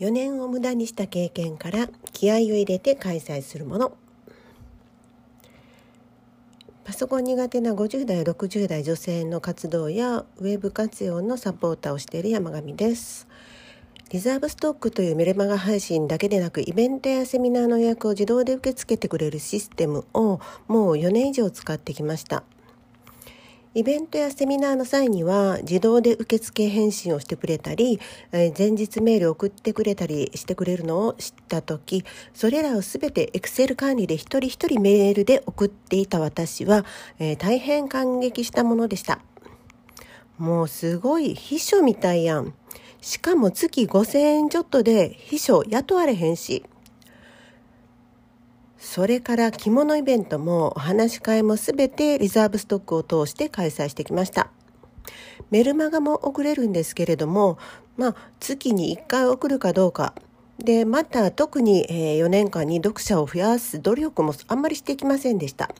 4年を無駄にした経験から気合を入れて開催するもの。パソコン苦手な50代60代女性の活動やウェブ活用のサポーターをしている山上です。リザーブストックというメルマガ配信だけでなくイベントやセミナーの予約を自動で受け付けてくれるシステムをもう4年以上使ってきました。イベントやセミナーの際には自動で受付返信をしてくれたり、え前日メールを送ってくれたりしてくれるのを知った時それらを全て Excel 管理で一人一人メールで送っていた私は、えー、大変感激したものでした。もうすごい秘書みたいやん。しかも月5000円ちょっとで秘書雇われへんし。それから着物イベントもお話し会も全てリザーブストックを通して開催してきました。メルマガも送れるんですけれども、まあ、月に1回送るかどうか。で、また特に4年間に読者を増やす努力もあんまりしてきませんでした。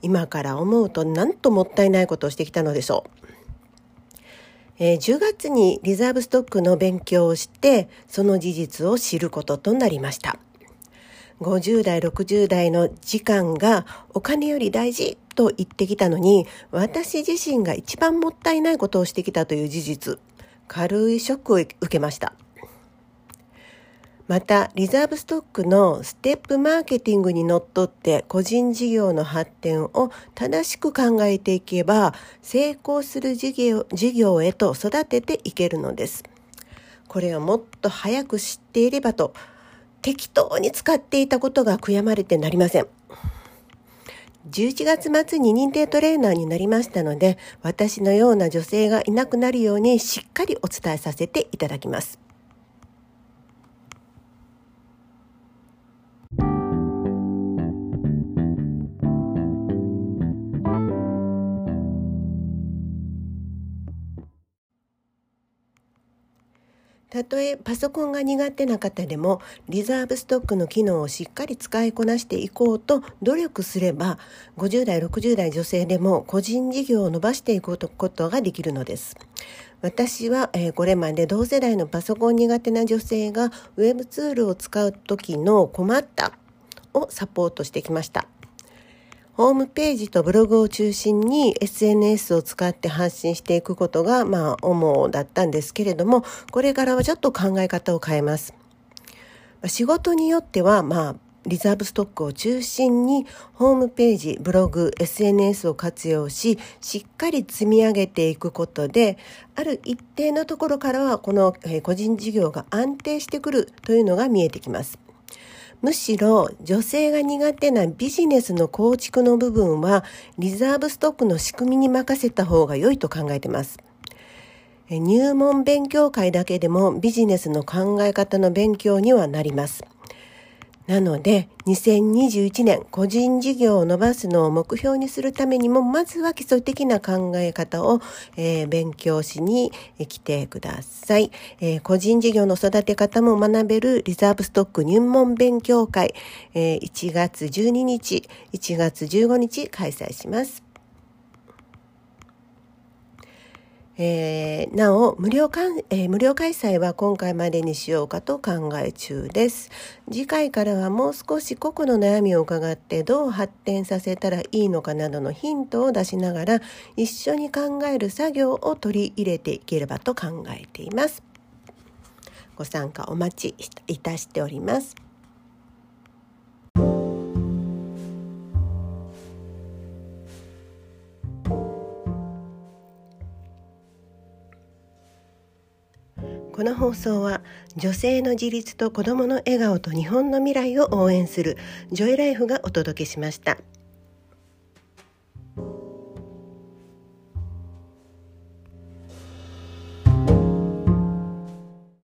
今から思うとなんともったいないことをしてきたのでしょう。え、10月にリザーブストックの勉強をして、その事実を知ることとなりました。50代、60代の時間がお金より大事と言ってきたのに、私自身が一番もったいないことをしてきたという事実、軽いショックを受けました。また、リザーブストックのステップマーケティングにのっとって個人事業の発展を正しく考えていけば、成功する事業事業へと育てていけるのです。これをもっと早く知っていればと、適当に使っていたことが悔やまれてなりません。11月末に認定トレーナーになりましたので、私のような女性がいなくなるようにしっかりお伝えさせていただきます。たとえパソコンが苦手な方でもリザーブストックの機能をしっかり使いこなしていこうと努力すれば50代60代女性でも個人事業を伸ばしていくことができるのです。私は、えこれまで同世代のパソコン苦手な女性がウェブツールを使う時の困ったをサポートしてきました。ホームページとブログを中心に SNS を使って発信していくことが、まあ、主だったんですけれども、これからはちょっと考え方を変えます。仕事によっては、まあ、リザーブストックを中心にホームページ、ブログ、SNS を活用し、しっかり積み上げていくことで、ある一定のところからはこの個人事業が安定してくるというのが見えてきます。むしろ女性が苦手なビジネスの構築の部分はリザーブストックの仕組みに任せた方が良いと考えています。入門勉強会だけでもビジネスの考え方の勉強にはなります。なので、2021年、個人事業を伸ばすのを目標にするためにも、まずは基礎的な考え方を、えー、勉強しに来てください、えー、個人事業の育て方も学べるリザーブストック入門勉強会、えー、1月12日、1月15日開催します。えー、なお無料かん、えー、無料開催は今回までにしようかと考え中です。次回からはもう少し個々の悩みを伺ってどう発展させたらいいのかなどのヒントを出しながら一緒に考える作業を取り入れていければと考えています。ご参加お待ちいたしております。この放送は女性の自立と子どもの笑顔と日本の未来を応援するジョイライフがお届けしました。